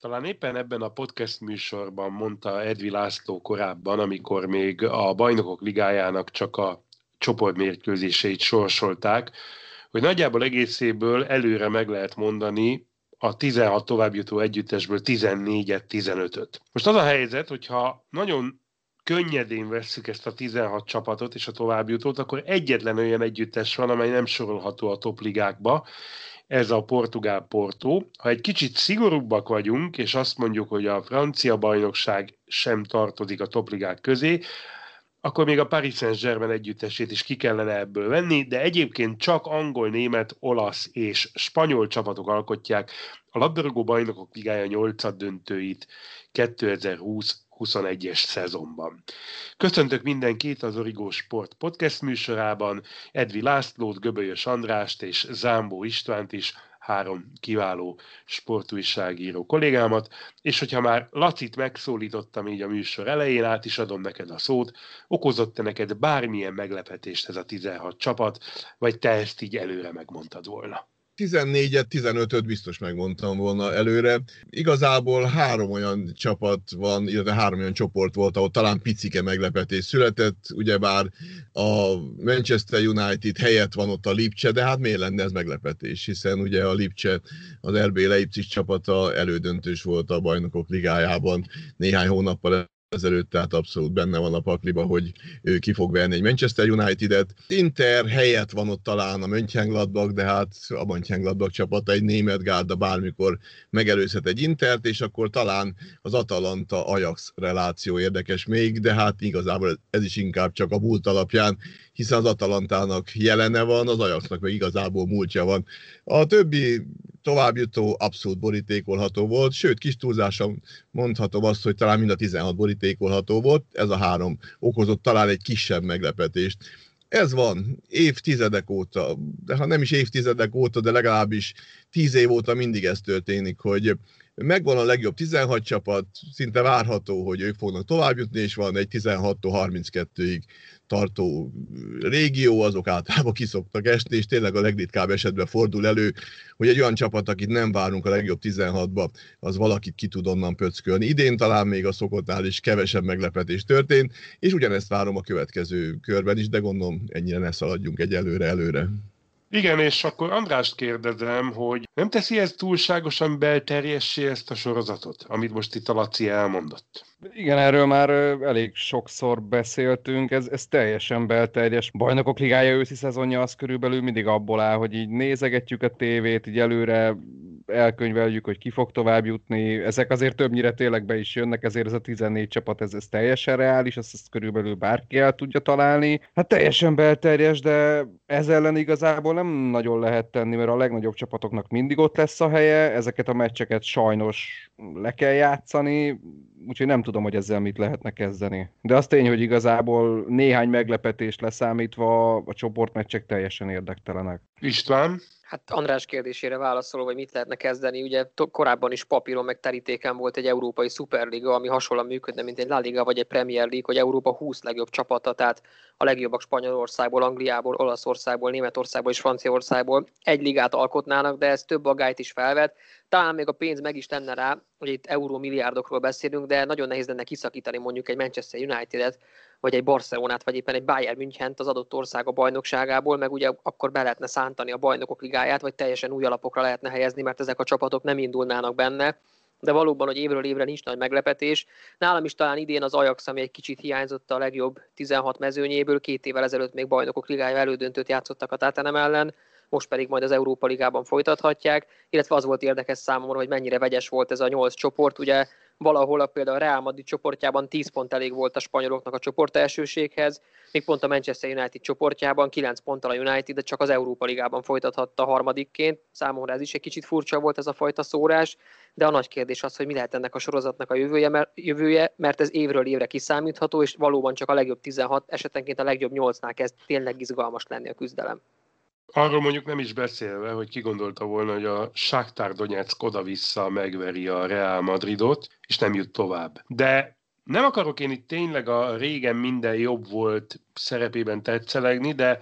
Talán éppen ebben a podcast műsorban mondta Edvi László korábban, amikor még a bajnokok ligájának csak a csoportmérkőzéseit sorsolták, hogy nagyjából egészéből előre meg lehet mondani a 16 továbbjutó együttesből 14-et, 15-öt. Most az a helyzet, hogyha nagyon könnyedén vesszük ezt a 16 csapatot és a továbbjutót, akkor egyetlen olyan együttes van, amely nem sorolható a topligákba, ez a portugál portó. Ha egy kicsit szigorúbbak vagyunk, és azt mondjuk, hogy a francia bajnokság sem tartozik a topligák közé, akkor még a Paris Saint-Germain együttesét is ki kellene ebből venni, de egyébként csak angol, német, olasz és spanyol csapatok alkotják a labdarúgó bajnokok ligája 8 döntőit 2020 21-es szezonban. Köszöntök mindenkit az Origó Sport podcast műsorában, Edvi Lászlót, Göbölyös Andrást és Zámbó Istvánt is, három kiváló sportújságíró kollégámat, és hogyha már Lacit megszólítottam így a műsor elején, át is adom neked a szót, okozott-e neked bármilyen meglepetést ez a 16 csapat, vagy te ezt így előre megmondtad volna? 14-et, 15-öt biztos megmondtam volna előre. Igazából három olyan csapat van, illetve három olyan csoport volt, ahol talán picike meglepetés született, ugyebár a Manchester United helyett van ott a Lipcse, de hát miért lenne ez meglepetés, hiszen ugye a Lipcse az RB Leipzig csapata elődöntős volt a bajnokok ligájában néhány hónappal ezelőtt, tehát abszolút benne van a pakliba, hogy ő ki fog venni egy Manchester United-et. Inter helyett van ott talán a Mönchengladbach, de hát a Mönchengladbach csapata egy német gárda bármikor megelőzhet egy Intert, és akkor talán az Atalanta-Ajax reláció érdekes még, de hát igazából ez is inkább csak a múlt alapján, hiszen az Atalantának jelene van, az Ajaxnak meg igazából múltja van. A többi továbbjutó abszolút borítékolható volt, sőt, kis túlzásom mondhatom azt, hogy talán mind a 16 borítékolható volt, ez a három okozott talán egy kisebb meglepetést. Ez van évtizedek óta, de ha nem is évtizedek óta, de legalábbis tíz év óta mindig ez történik, hogy megvan a legjobb 16 csapat, szinte várható, hogy ők fognak továbbjutni, és van egy 16-32-ig tartó régió, azok általában kiszoktak esni, és tényleg a legritkább esetben fordul elő, hogy egy olyan csapat, akit nem várunk a legjobb 16-ba, az valakit ki tud onnan pöckölni. Idén talán még a szokottnál is kevesebb meglepetés történt, és ugyanezt várom a következő körben is, de gondolom ennyire ne szaladjunk egyelőre előre. Igen, és akkor Andrást kérdezem, hogy nem teszi ez túlságosan belterjessé ezt a sorozatot, amit most itt a Laci elmondott? Igen, erről már elég sokszor beszéltünk, ez, ez teljesen belterjes. Bajnokok ligája őszi szezonja az körülbelül mindig abból áll, hogy így nézegetjük a tévét, így előre elkönyveljük, hogy ki fog tovább jutni. Ezek azért többnyire tényleg be is jönnek, ezért ez a 14 csapat, ez, ez teljesen reális, ezt, ezt körülbelül bárki el tudja találni. Hát teljesen belterjes, de ez ellen igazából nem nagyon lehet tenni, mert a legnagyobb csapatoknak mindig ott lesz a helye, ezeket a meccseket sajnos le kell játszani, úgyhogy nem tudom, hogy ezzel mit lehetne kezdeni. De az tény, hogy igazából néhány meglepetést leszámítva a csoportmeccsek teljesen érdektelenek. István? Hát András kérdésére válaszolva, hogy mit lehetne kezdeni, ugye korábban is papíron meg terítéken volt egy európai szuperliga, ami hasonlóan működne, mint egy La Liga vagy egy Premier League, hogy Európa 20 legjobb csapata, tehát a legjobbak Spanyolországból, Angliából, Olaszországból, Németországból és Franciaországból egy ligát alkotnának, de ez több agályt is felvet. Talán még a pénz meg is tenne rá, hogy itt euró milliárdokról beszélünk, de nagyon nehéz lenne kiszakítani mondjuk egy Manchester United-et, vagy egy Barcelonát, vagy éppen egy Bayern münchen az adott ország a bajnokságából, meg ugye akkor be lehetne szántani a bajnokok ligáját, vagy teljesen új alapokra lehetne helyezni, mert ezek a csapatok nem indulnának benne de valóban, hogy évről évre nincs nagy meglepetés. Nálam is talán idén az Ajax, ami egy kicsit hiányzott a legjobb 16 mezőnyéből, két évvel ezelőtt még bajnokok ligája elődöntőt játszottak a Tatanem ellen, most pedig majd az Európa Ligában folytathatják, illetve az volt érdekes számomra, hogy mennyire vegyes volt ez a nyolc csoport, ugye valahol a például a Real Madrid csoportjában 10 pont elég volt a spanyoloknak a csoport elsőséghez, még pont a Manchester United csoportjában 9 ponttal a United, de csak az Európa Ligában folytathatta harmadikként. Számomra ez is egy kicsit furcsa volt ez a fajta szórás, de a nagy kérdés az, hogy mi lehet ennek a sorozatnak a jövője, mert, jövője, mert ez évről évre kiszámítható, és valóban csak a legjobb 16, esetenként a legjobb 8-nál kezd tényleg izgalmas lenni a küzdelem. Arról mondjuk nem is beszélve, hogy ki gondolta volna, hogy a Shakhtar Donetsk oda-vissza megveri a Real Madridot, és nem jut tovább. De nem akarok én itt tényleg a régen minden jobb volt szerepében tetszelegni, de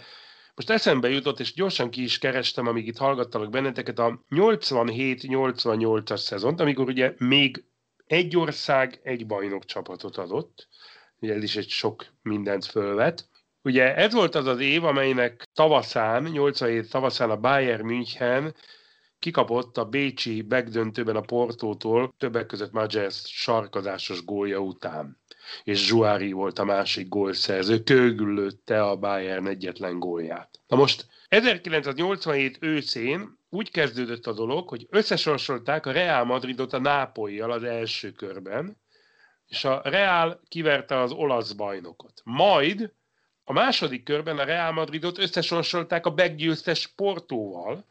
Most eszembe jutott, és gyorsan ki is kerestem, amíg itt hallgattalak benneteket, a 87-88-as szezont, amikor ugye még egy ország egy bajnok csapatot adott, ugye ez is egy sok mindent fölvet. Ugye ez volt az az év, amelynek tavaszán, 87 tavaszán a Bayern München kikapott a Bécsi megdöntőben a Portótól, többek között Magyers sarkadásos gólja után. És Zsuári volt a másik gólszerző, kőgül lőtte a Bayern egyetlen gólját. Na most 1987 őszén úgy kezdődött a dolog, hogy összesorsolták a Real Madridot a Nápolyjal az első körben, és a Real kiverte az olasz bajnokot. Majd a második körben a Real Madridot összesorsolták a meggyőztes Portóval,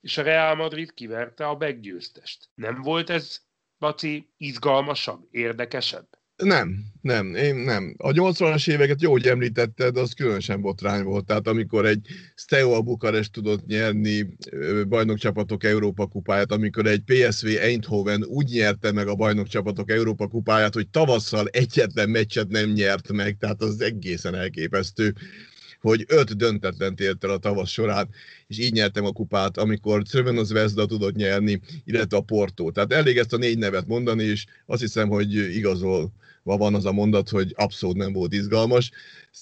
és a Real Madrid kiverte a meggyőztest. Nem volt ez, Laci, izgalmasabb, érdekesebb? Nem, nem, én nem. A 80-as éveket jó, hogy említetted, az különösen botrány volt. Tehát amikor egy Steaua Bukarest tudott nyerni bajnokcsapatok Európa kupáját, amikor egy PSV Eindhoven úgy nyerte meg a bajnokcsapatok Európa kupáját, hogy tavasszal egyetlen meccset nem nyert meg, tehát az egészen elképesztő hogy öt döntetlen ért el a tavasz során, és így nyertem a kupát, amikor Crvena Zvezda tudott nyerni, illetve a Porto. Tehát elég ezt a négy nevet mondani, és azt hiszem, hogy igazol van az a mondat, hogy abszolút nem volt izgalmas.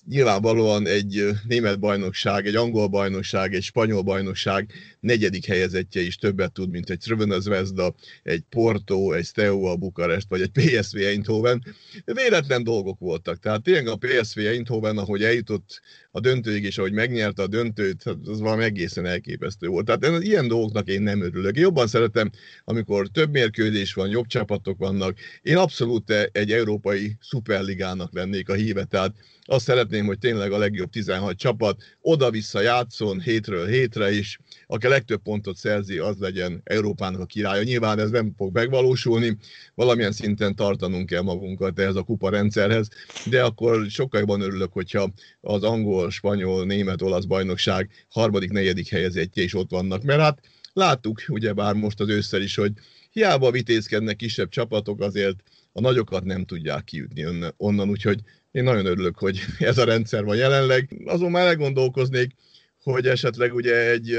Nyilvánvalóan egy német bajnokság, egy angol bajnokság, egy spanyol bajnokság negyedik helyezettje is többet tud, mint egy Crvena Zvezda, egy Porto, egy Steaua Bukarest, vagy egy PSV Eindhoven. Véletlen dolgok voltak. Tehát tényleg a PSV Eindhoven, ahogy eljutott a döntőig, és ahogy megnyerte a döntőt, az valami egészen elképesztő volt. Tehát ilyen dolgoknak én nem örülök. Én jobban szeretem, amikor több mérkőzés van, jobb csapatok vannak. Én abszolút egy európai szuperligának lennék a híve, tehát azt szeretném, hogy tényleg a legjobb 16 csapat oda-vissza játszon hétről hétre is, aki a legtöbb pontot szerzi, az legyen Európának a királya. Nyilván ez nem fog megvalósulni, valamilyen szinten tartanunk kell magunkat ehhez a kupa rendszerhez, de akkor sokkal jobban örülök, hogyha az angol, spanyol, német, olasz bajnokság harmadik, negyedik helyezettje is ott vannak, mert hát láttuk ugyebár most az ősszel is, hogy hiába vitézkednek kisebb csapatok, azért a nagyokat nem tudják kiütni onnan, úgyhogy én nagyon örülök, hogy ez a rendszer van jelenleg. Azon már elgondolkoznék, hogy esetleg ugye egy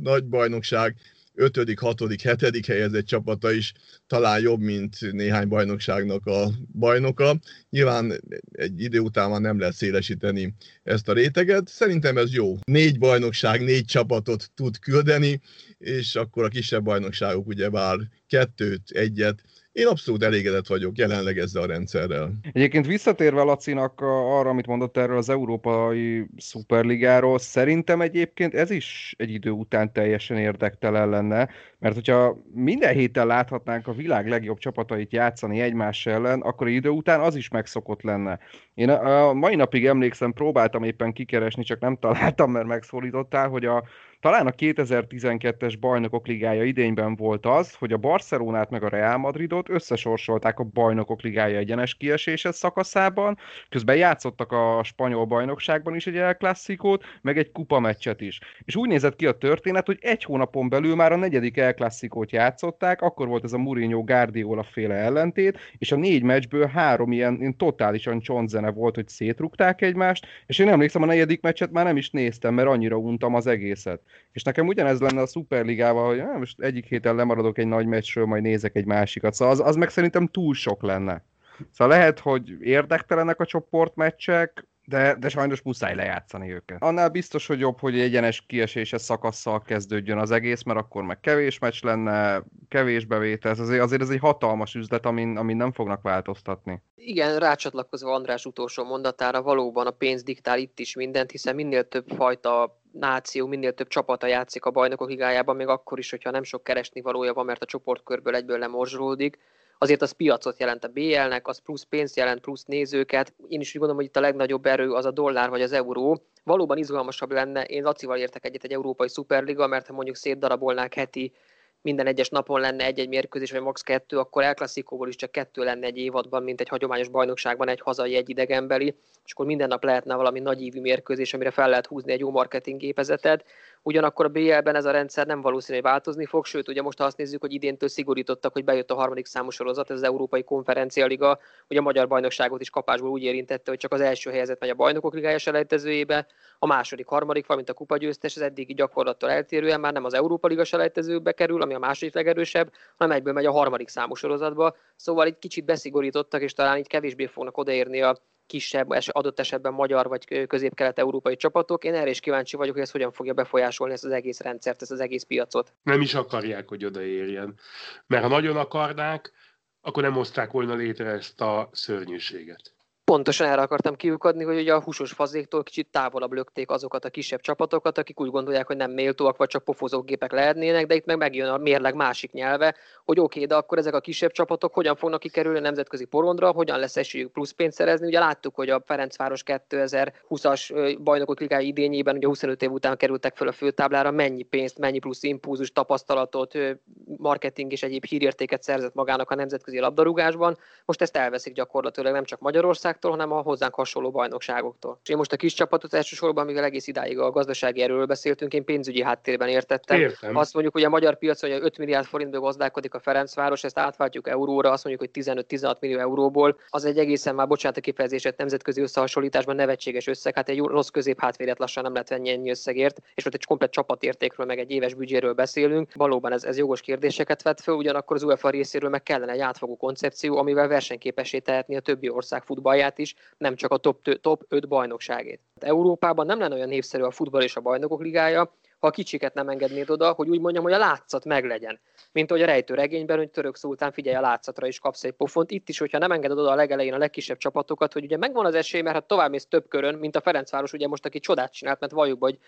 nagy bajnokság 5., 6., 7. helyezett csapata is talán jobb, mint néhány bajnokságnak a bajnoka. Nyilván egy idő után már nem lehet szélesíteni ezt a réteget. Szerintem ez jó. Négy bajnokság, négy csapatot tud küldeni, és akkor a kisebb bajnokságok ugye bár kettőt, egyet, én abszolút elégedett vagyok jelenleg ezzel a rendszerrel. Egyébként visszatérve Lacinak arra, amit mondott erről az Európai Szuperligáról, szerintem egyébként ez is egy idő után teljesen érdektelen lenne, mert hogyha minden héten láthatnánk a világ legjobb csapatait játszani egymás ellen, akkor idő után az is megszokott lenne. Én a mai napig emlékszem, próbáltam éppen kikeresni, csak nem találtam, mert megszólítottál, hogy a talán a 2012-es bajnokok ligája idényben volt az, hogy a Barcelonát meg a Real Madridot összesorsolták a bajnokok ligája egyenes kieséses szakaszában, közben játszottak a spanyol bajnokságban is egy El meg egy kupa is. És úgy nézett ki a történet, hogy egy hónapon belül már a negyedik El játszották, akkor volt ez a Mourinho Guardiola féle ellentét, és a négy meccsből három ilyen, ilyen totálisan csontzene volt, hogy szétrugták egymást, és én emlékszem, a negyedik meccset már nem is néztem, mert annyira untam az egészet. És nekem ugyanez lenne a Superligával, hogy nem, most egyik héten lemaradok egy nagy meccsről, majd nézek egy másikat. Szóval az, az meg szerintem túl sok lenne. Szóval lehet, hogy érdektelenek a csoportmeccsek, de, de sajnos muszáj lejátszani őket. Annál biztos, hogy jobb, hogy egyenes kieséses szakasszal kezdődjön az egész, mert akkor meg kevés meccs lenne, kevés bevétel, azért, azért ez egy hatalmas üzlet, amin, amin nem fognak változtatni. Igen, rácsatlakozva András utolsó mondatára, valóban a pénz diktál itt is mindent, hiszen minél több fajta náció, minél több csapata játszik a bajnokok ligájában, még akkor is, hogyha nem sok keresni valója van, mert a csoportkörből egyből lemorzsolódik, azért az piacot jelent a BL-nek, az plusz pénzt jelent, plusz nézőket. Én is úgy gondolom, hogy itt a legnagyobb erő az a dollár vagy az euró. Valóban izgalmasabb lenne, én Lacival értek egyet egy európai szuperliga, mert ha mondjuk szétdarabolnák heti minden egyes napon lenne egy-egy mérkőzés, vagy max. kettő, akkor El Clasico-ból is csak kettő lenne egy évadban, mint egy hagyományos bajnokságban egy hazai, egy idegenbeli, és akkor minden nap lehetne valami nagyívű mérkőzés, amire fel lehet húzni egy jó marketing gépezetet. Ugyanakkor a BL-ben ez a rendszer nem valószínű, hogy változni fog, sőt, ugye most azt nézzük, hogy idéntől szigorítottak, hogy bejött a harmadik számú sorozat, ez az Európai Konferencia Liga, hogy a magyar bajnokságot is kapásból úgy érintette, hogy csak az első helyzet megy a bajnokok ligája selejtezőjébe, a második, harmadik, valamint a kupa győztes, az eddigi gyakorlattól eltérően már nem az Európa Liga selejtezőbe kerül, ami a második legerősebb, hanem egyből megy a harmadik számú sorozatba. Szóval itt kicsit beszigorítottak, és talán így kevésbé fognak odaérni a kisebb, adott esetben magyar vagy közép-kelet-európai csapatok. Én erre is kíváncsi vagyok, hogy ez hogyan fogja befolyásolni ezt az egész rendszert, ezt az egész piacot. Nem is akarják, hogy odaérjen. Mert ha nagyon akarnák, akkor nem hozták volna létre ezt a szörnyűséget. Pontosan erre akartam kiukadni, hogy ugye a húsos fazéktól kicsit távolabb lökték azokat a kisebb csapatokat, akik úgy gondolják, hogy nem méltóak, vagy csak pofozógépek lehetnének, de itt meg megjön a mérleg másik nyelve, hogy oké, okay, de akkor ezek a kisebb csapatok hogyan fognak kikerülni a nemzetközi porondra, hogyan lesz esélyük plusz pénzt szerezni. Ugye láttuk, hogy a Ferencváros 2020-as bajnokok ligája idényében, ugye 25 év után kerültek fel a főtáblára, mennyi pénzt, mennyi plusz impulzus, tapasztalatot, marketing és egyéb hírértéket szerzett magának a nemzetközi labdarúgásban. Most ezt elveszik gyakorlatilag nem csak Magyarország, bajnokságtól, hanem a hozzánk hasonló bajnokságoktól. És én most a kis csapatot elsősorban, mivel egész idáig a gazdasági erőről beszéltünk, én pénzügyi háttérben értettem. Értem. Azt mondjuk, hogy a magyar piacon hogy 5 milliárd forintból gazdálkodik a Ferencváros, ezt átváltjuk euróra, azt mondjuk, hogy 15-16 millió euróból, az egy egészen már bocsánat a kifejezéset nemzetközi összehasonlításban nevetséges összeg, hát egy rossz közép hátvédet lassan nem lehet venni ennyi összegért, és ott egy komplet csapatértékről, meg egy éves büdzséről beszélünk. Valóban ez, ez jogos kérdéseket vet fel, ugyanakkor az UEFA részéről meg kellene egy átfogó koncepció, amivel versenyképessé tehetni a többi ország futballját ligát is, nem csak a top, top 5 bajnokságét. Európában nem lenne olyan népszerű a futball és a bajnokok ligája, ha a kicsiket nem engednéd oda, hogy úgy mondjam, hogy a látszat meglegyen. Mint hogy a rejtő regényben, hogy török szultán figyelj a látszatra is kapsz egy pofont. Itt is, hogyha nem engeded oda a legelején a legkisebb csapatokat, hogy ugye megvan az esély, mert ha tovább mész több körön, mint a Ferencváros, ugye most, aki csodát csinált, mert valljuk, hogy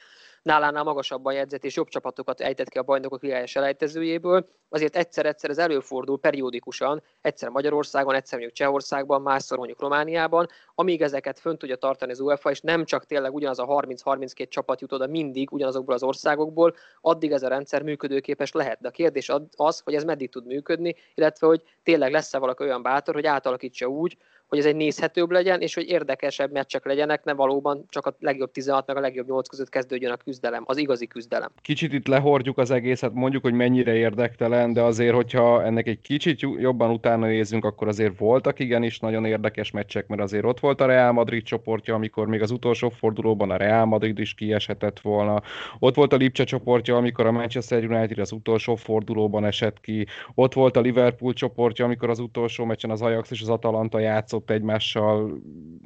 nálánál magasabban jegyzett és jobb csapatokat ejtett ki a bajnokok ligája selejtezőjéből, azért egyszer-egyszer ez előfordul periódikusan, egyszer Magyarországon, egyszer mondjuk Csehországban, másszor mondjuk Romániában, amíg ezeket fönn tudja tartani az UEFA, és nem csak tényleg ugyanaz a 30-32 csapat jut oda mindig ugyanazokból az országokból, addig ez a rendszer működőképes lehet. De a kérdés az, hogy ez meddig tud működni, illetve hogy tényleg lesz-e valaki olyan bátor, hogy átalakítsa úgy, hogy ez egy nézhetőbb legyen, és hogy érdekesebb meccsek legyenek, ne valóban csak a legjobb 16 meg a legjobb 8 között kezdődjön a küzdelem, az igazi küzdelem. Kicsit itt lehordjuk az egészet, mondjuk, hogy mennyire érdektelen, de azért, hogyha ennek egy kicsit jobban utána nézzünk, akkor azért voltak igenis nagyon érdekes meccsek, mert azért ott volt a Real Madrid csoportja, amikor még az utolsó fordulóban a Real Madrid is kieshetett volna. Ott volt a Lipcse csoportja, amikor a Manchester United az utolsó fordulóban esett ki. Ott volt a Liverpool csoportja, amikor az utolsó meccsen az Ajax és az Atalanta játszott játszott egymással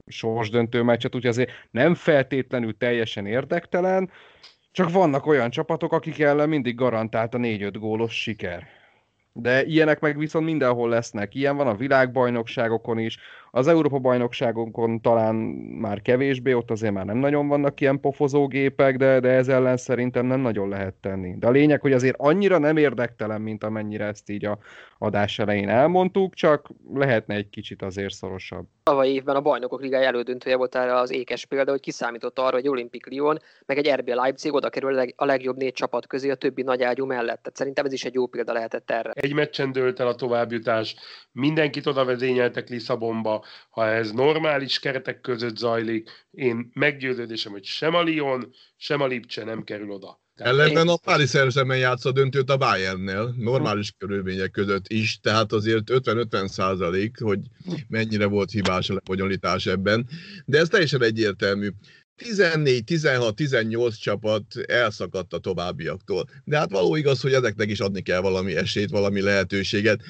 sorsdöntő meccset, úgyhogy azért nem feltétlenül teljesen érdektelen, csak vannak olyan csapatok, akik ellen mindig garantált a 4-5 gólos siker. De ilyenek meg viszont mindenhol lesznek. Ilyen van a világbajnokságokon is, az Európa-bajnokságokon talán már kevésbé, ott azért már nem nagyon vannak ilyen pofozógépek, de, de ez ellen szerintem nem nagyon lehet tenni. De a lényeg, hogy azért annyira nem érdektelen, mint amennyire ezt így a adás elején elmondtuk, csak lehetne egy kicsit azért szorosabb. Tavaly évben a bajnokok ligája elődöntője volt erre az ékes példa, hogy kiszámította arra, hogy Olimpik Lyon, meg egy RB Leipzig oda kerül a legjobb négy csapat közé a többi nagy ágyú mellett. Tehát szerintem ez is egy jó példa lehetett erre. Egy meccsen dőlt el a továbbjutás, mindenkit oda vezényeltek Lisszabonba, ha ez normális keretek között zajlik, én meggyőződésem, hogy sem a Lyon, sem a Lipcse nem kerül oda. Ellenben a Paris Saint-Germain játsza döntőt a Bayernnél, normális körülmények között is, tehát azért 50-50 százalék, hogy mennyire volt hibás a lebonyolítás ebben, de ez teljesen egyértelmű. 14, 16, 18 csapat elszakadt a továbbiaktól. De hát való igaz, hogy ezeknek is adni kell valami esélyt, valami lehetőséget.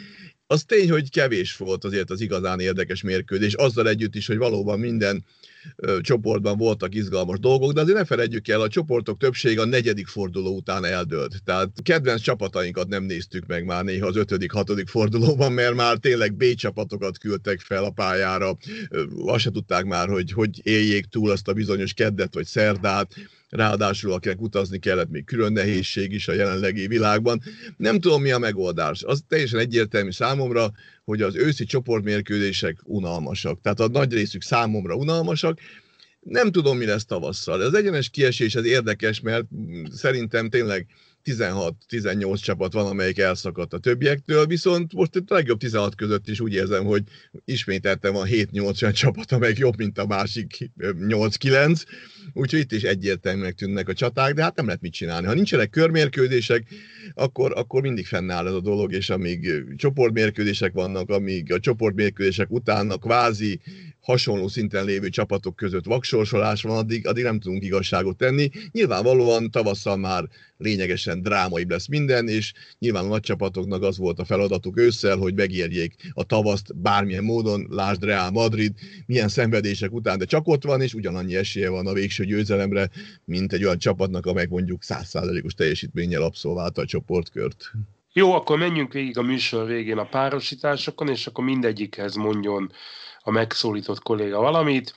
Az tény, hogy kevés volt azért az igazán érdekes mérkőzés, azzal együtt is, hogy valóban minden csoportban voltak izgalmas dolgok, de azért ne felejtjük el, a csoportok többsége a negyedik forduló után eldőlt. Tehát kedvenc csapatainkat nem néztük meg már néha az ötödik, hatodik fordulóban, mert már tényleg B csapatokat küldtek fel a pályára, azt se tudták már, hogy hogy éljék túl azt a bizonyos keddet vagy szerdát, ráadásul akinek utazni kellett, még külön nehézség is a jelenlegi világban. Nem tudom, mi a megoldás. Az teljesen egyértelmű számomra, hogy az őszi csoportmérkőzések unalmasak. Tehát a nagy részük számomra unalmasak, nem tudom, mi lesz tavasszal. Az egyenes kiesés az érdekes, mert szerintem tényleg 16-18 csapat van, amelyik elszakadt a többiektől, viszont most a legjobb 16 között is úgy érzem, hogy ismételtem van 7-8 olyan csapat, amelyik jobb, mint a másik 8-9, úgyhogy itt is egyértelműnek tűnnek a csaták, de hát nem lehet mit csinálni. Ha nincsenek körmérkőzések, akkor, akkor mindig fennáll ez a dolog, és amíg csoportmérkőzések vannak, amíg a csoportmérkőzések után a kvázi hasonló szinten lévő csapatok között vaksorsolás van, addig, addig nem tudunk igazságot tenni. Nyilvánvalóan tavasszal már lényegesen drámai lesz minden, és nyilván a nagy csapatoknak az volt a feladatuk ősszel, hogy megérjék a tavaszt bármilyen módon, lásd Real Madrid, milyen szenvedések után, de csak ott van, és ugyanannyi esélye van a végső győzelemre, mint egy olyan csapatnak, amely mondjuk százszázalékos teljesítménnyel abszolválta a csoportkört. Jó, akkor menjünk végig a műsor végén a párosításokon, és akkor mindegyikhez mondjon a megszólított kolléga valamit.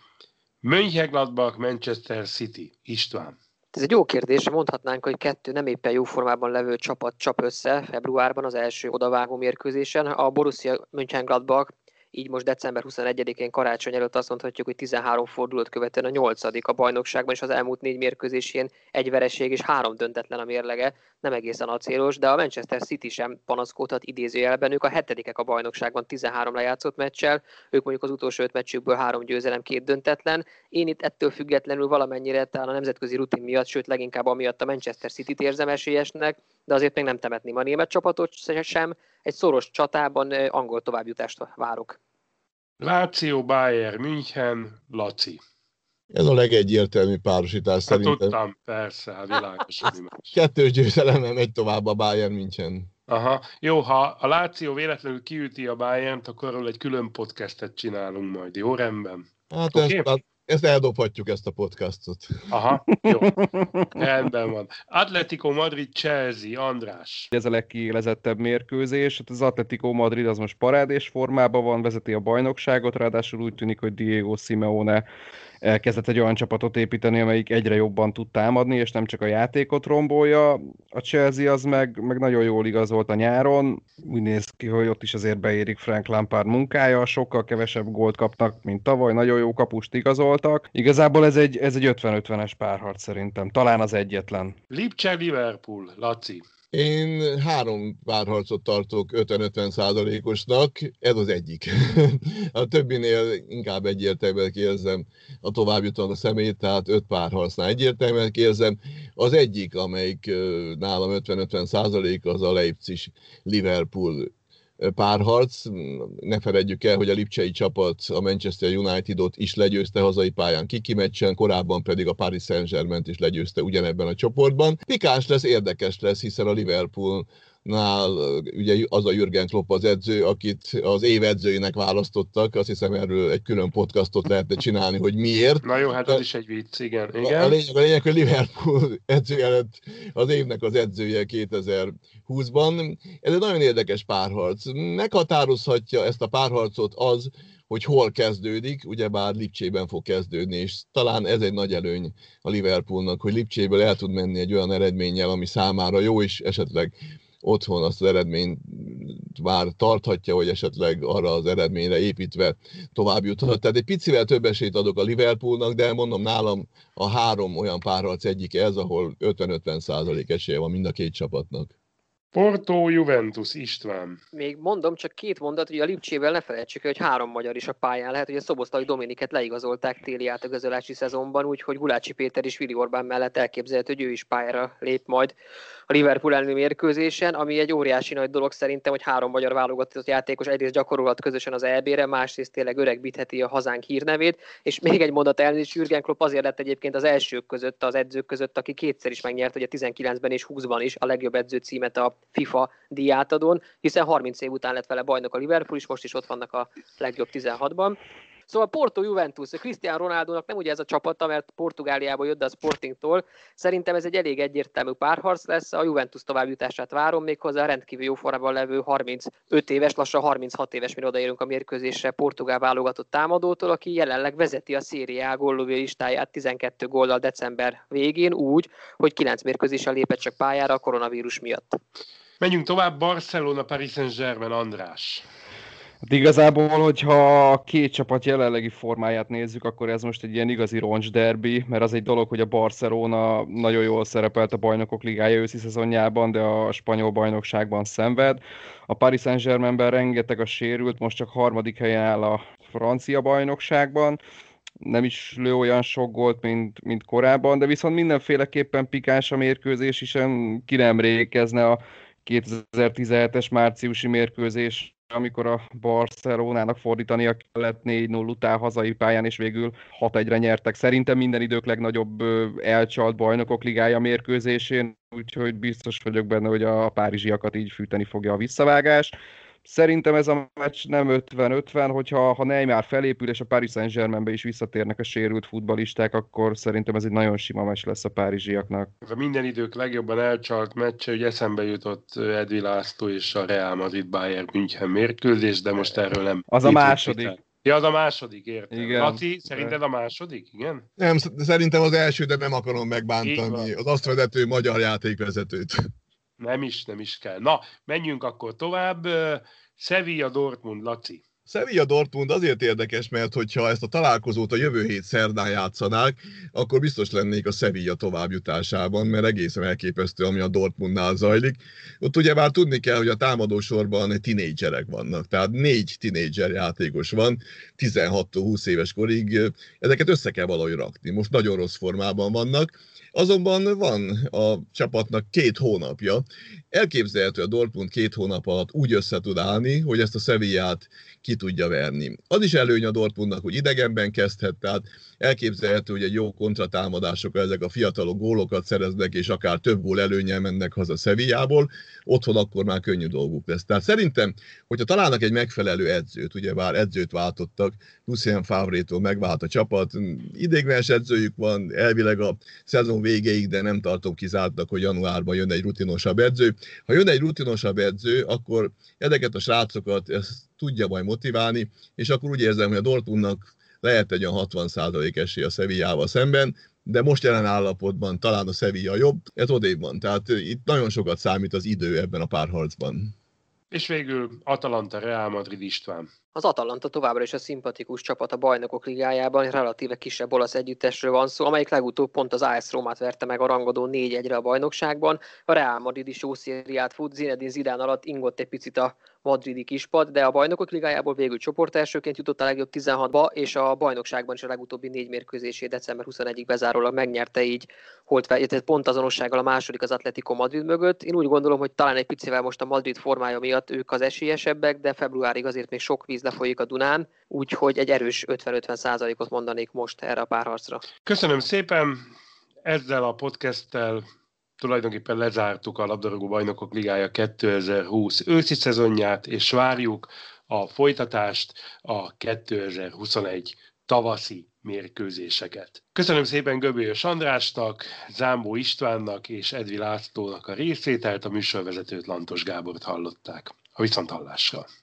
Mönchengladbach, Manchester City. István. Ez egy jó kérdés, mondhatnánk, hogy kettő nem éppen jó formában levő csapat csap össze februárban az első odavágó mérkőzésen. A Borussia Mönchengladbach így most december 21-én karácsony előtt azt mondhatjuk, hogy 13 fordulót követően a nyolcadik a bajnokságban, és az elmúlt négy mérkőzésén egy vereség és három döntetlen a mérlege, nem egészen acélos, de a Manchester City sem panaszkodhat idézőjelben, ők a hetedikek a bajnokságban 13 lejátszott meccsel, ők mondjuk az utolsó öt meccsükből három győzelem, két döntetlen. Én itt ettől függetlenül valamennyire talán a nemzetközi rutin miatt, sőt leginkább amiatt a Manchester City-t érzem esélyesnek, de azért még nem temetném a német csapatot sem, egy szoros csatában angol továbbjutást várok. Láció, Bayern, München, Laci. Ez a legegyértelmű párosítás hát szerintem. Tudtam, persze, hát világos. Kettős győzelemmel megy tovább a Bayern München. Aha, jó, ha a Láció véletlenül kiüti a Bayern-t, akkor arról egy külön podcastet csinálunk majd, jó rendben? Hát okay? ezt, ezt eldobhatjuk, ezt a podcastot. Aha, jó. Rendben van. Atletico Madrid, Chelsea, András. Ez a legkiélezettebb mérkőzés. Hát az Atletico Madrid az most parádés formában van, vezeti a bajnokságot, ráadásul úgy tűnik, hogy Diego Simeone elkezdett egy olyan csapatot építeni, amelyik egyre jobban tud támadni, és nem csak a játékot rombolja. A Chelsea az meg, meg nagyon jól igazolt a nyáron. Úgy néz ki, hogy ott is azért beérik Frank Lampard munkája, sokkal kevesebb gólt kapnak, mint tavaly, nagyon jó kapust igazoltak. Igazából ez egy, ez egy 50-50-es párharc szerintem, talán az egyetlen. Lipcse Liverpool, Laci. Én három párharcot tartok 50-50 százalékosnak, ez az egyik. a többinél inkább egyértelműen érzem a továbbjutónak a szemét, tehát öt párharcnál egyértelműen érzem. Az egyik, amelyik nálam 50-50 százalék, az a Leipzig-Liverpool párharc. Ne feledjük el, hogy a Lipcsei csapat a Manchester United-ot is legyőzte hazai pályán kiki meccsen, korábban pedig a Paris Saint-Germain-t is legyőzte ugyanebben a csoportban. Pikás lesz, érdekes lesz, hiszen a Liverpool nál ugye az a Jürgen Klopp az edző, akit az év edzőjének választottak, azt hiszem erről egy külön podcastot lehetne csinálni, hogy miért. Na jó, hát ez is egy vicc, igen. igen. A, lényeg, a lényeg, hogy Liverpool edzője lett az évnek az edzője 2020-ban. Ez egy nagyon érdekes párharc. Meghatározhatja ezt a párharcot az, hogy hol kezdődik, ugyebár Lipcsében fog kezdődni, és talán ez egy nagy előny a Liverpoolnak, hogy Lipcséből el tud menni egy olyan eredménnyel, ami számára jó, és esetleg otthon azt az eredményt már tarthatja, hogy esetleg arra az eredményre építve tovább juthat. Tehát egy picivel több esélyt adok a Liverpoolnak, de mondom nálam a három olyan párharc egyik ez, ahol 50-50 százalék esélye van mind a két csapatnak. Porto Juventus István. Még mondom, csak két mondat, hogy a Lipcsével ne felejtsük, hogy három magyar is a pályán lehet, hogy a Szoboszlai Dominiket leigazolták téli átagazolási szezonban, úgyhogy Gulácsi Péter és Vili Orbán mellett elképzelhető, hogy ő is pályára lép majd a Liverpool elleni mérkőzésen, ami egy óriási nagy dolog szerintem, hogy három magyar válogatott játékos egyrészt gyakorolhat közösen az EB-re, másrészt tényleg öregbítheti a hazánk hírnevét, és még egy mondat elnézést, Jürgen Klopp azért lett egyébként az elsők között, az edzők között, aki kétszer is megnyert, ugye 19-ben és 20-ban is a legjobb edző címet a FIFA díjátadón, hiszen 30 év után lett vele bajnok a Liverpool, és most is ott vannak a legjobb 16-ban. Szóval Porto Juventus, Cristiano Ronaldo-nak nem ugye ez a csapata, mert Portugáliába jött, a Sportingtól. Szerintem ez egy elég egyértelmű párharc lesz, a Juventus továbbjutását várom még hozzá, rendkívül jó formában levő 35 éves, lassan 36 éves, mire odaérünk a mérkőzésre portugál válogatott támadótól, aki jelenleg vezeti a szériá góllövő listáját 12 góllal december végén úgy, hogy 9 mérkőzéssel lépett csak pályára a koronavírus miatt. Menjünk tovább, Barcelona, Paris Saint-Germain, András. De igazából, hogyha a két csapat jelenlegi formáját nézzük, akkor ez most egy ilyen igazi roncs derbi, mert az egy dolog, hogy a Barcelona nagyon jól szerepelt a bajnokok ligája őszi szezonjában, de a spanyol bajnokságban szenved. A Paris Saint-Germainben rengeteg a sérült, most csak harmadik helyen áll a francia bajnokságban nem is lő olyan sok gólt, mint, mint korábban, de viszont mindenféleképpen pikás a mérkőzés, hiszen ki nem rékezne a 2017-es márciusi mérkőzés, amikor a Barcelonának fordítania kellett 4-0 után hazai pályán, és végül 6-1-re nyertek. Szerintem minden idők legnagyobb elcsalt bajnokok ligája mérkőzésén, úgyhogy biztos vagyok benne, hogy a párizsiakat így fűteni fogja a visszavágás. Szerintem ez a meccs nem 50-50, hogyha ha Neymar felépül, és a Paris Saint-Germainbe is visszatérnek a sérült futbalisták, akkor szerintem ez egy nagyon sima meccs lesz a párizsiaknak. A minden idők legjobban elcsalt meccse, hogy eszembe jutott Edvi László és a Real Madrid Bayern München mérkőzés, de most erről nem. Az a második. Ja, az a második, értem. Igen. Laci, szerinted a második, igen? Nem, szerintem az első, de nem akarom megbántani az azt vezető magyar játékvezetőt. Nem is, nem is kell. Na, menjünk akkor tovább. Sevilla Dortmund, Laci. Sevilla Dortmund azért érdekes, mert hogyha ezt a találkozót a jövő hét szerdán játszanák, akkor biztos lennék a Sevilla továbbjutásában, mert egészen elképesztő, ami a Dortmundnál zajlik. Ott ugye már tudni kell, hogy a támadósorban tinédzserek vannak, tehát négy tinédzser játékos van, 16-20 éves korig, ezeket össze kell valahogy rakni. Most nagyon rossz formában vannak, Azonban van a csapatnak két hónapja. Elképzelhető, a Dortmund két hónap alatt úgy össze tud állni, hogy ezt a Sevillát ki tudja verni. Az is előny a Dortmundnak, hogy idegenben kezdhet, tehát elképzelhető, hogy egy jó kontratámadások ezek a fiatalok gólokat szereznek, és akár több gól előnyel mennek haza Sevillából, otthon akkor már könnyű dolguk lesz. Tehát szerintem, hogyha találnak egy megfelelő edzőt, ugye bár edzőt váltottak, Lucien Favrétól megvált a csapat, idégvenes edzőjük van, elvileg a szezon végéig, de nem tartom kizártnak, hogy januárban jön egy rutinosabb edző. Ha jön egy rutinosabb edző, akkor ezeket a srácokat ezt tudja majd motiválni, és akkor úgy érzem, hogy a Dortmundnak lehet egy olyan 60% esély a Sevillával szemben, de most jelen állapotban talán a Sevilla jobb, ez odébb van. Tehát itt nagyon sokat számít az idő ebben a párharcban. És végül Atalanta Real Madrid István. Az Atalanta továbbra is a szimpatikus csapat a bajnokok ligájában, relatíve kisebb olasz együttesről van szó, amelyik legutóbb pont az AS Rómát verte meg a rangadó 4-1-re a bajnokságban. A Real Madrid is jó szériát fut, Zinedine Zidane alatt ingott egy picit a madridi kispad, de a bajnokok ligájából végül csoportelsőként jutott a legjobb 16-ba, és a bajnokságban is a legutóbbi négy mérkőzését december 21-ig bezárólag megnyerte így, holt pont azonossággal a második az Atletico Madrid mögött. Én úgy gondolom, hogy talán egy picivel most a Madrid formája miatt ők az esélyesebbek, de februárig azért még sok víz lefolyik a Dunán, úgyhogy egy erős 50-50 százalékot mondanék most erre a párharcra. Köszönöm szépen! Ezzel a podcasttel tulajdonképpen lezártuk a labdarúgó bajnokok ligája 2020 őszi szezonját, és várjuk a folytatást, a 2021 tavaszi mérkőzéseket. Köszönöm szépen Göbölyös Andrásnak, Zámbó Istvánnak és Edvi Lászlónak a részételt, a műsorvezetőt Lantos Gábort hallották. A viszonthallásra!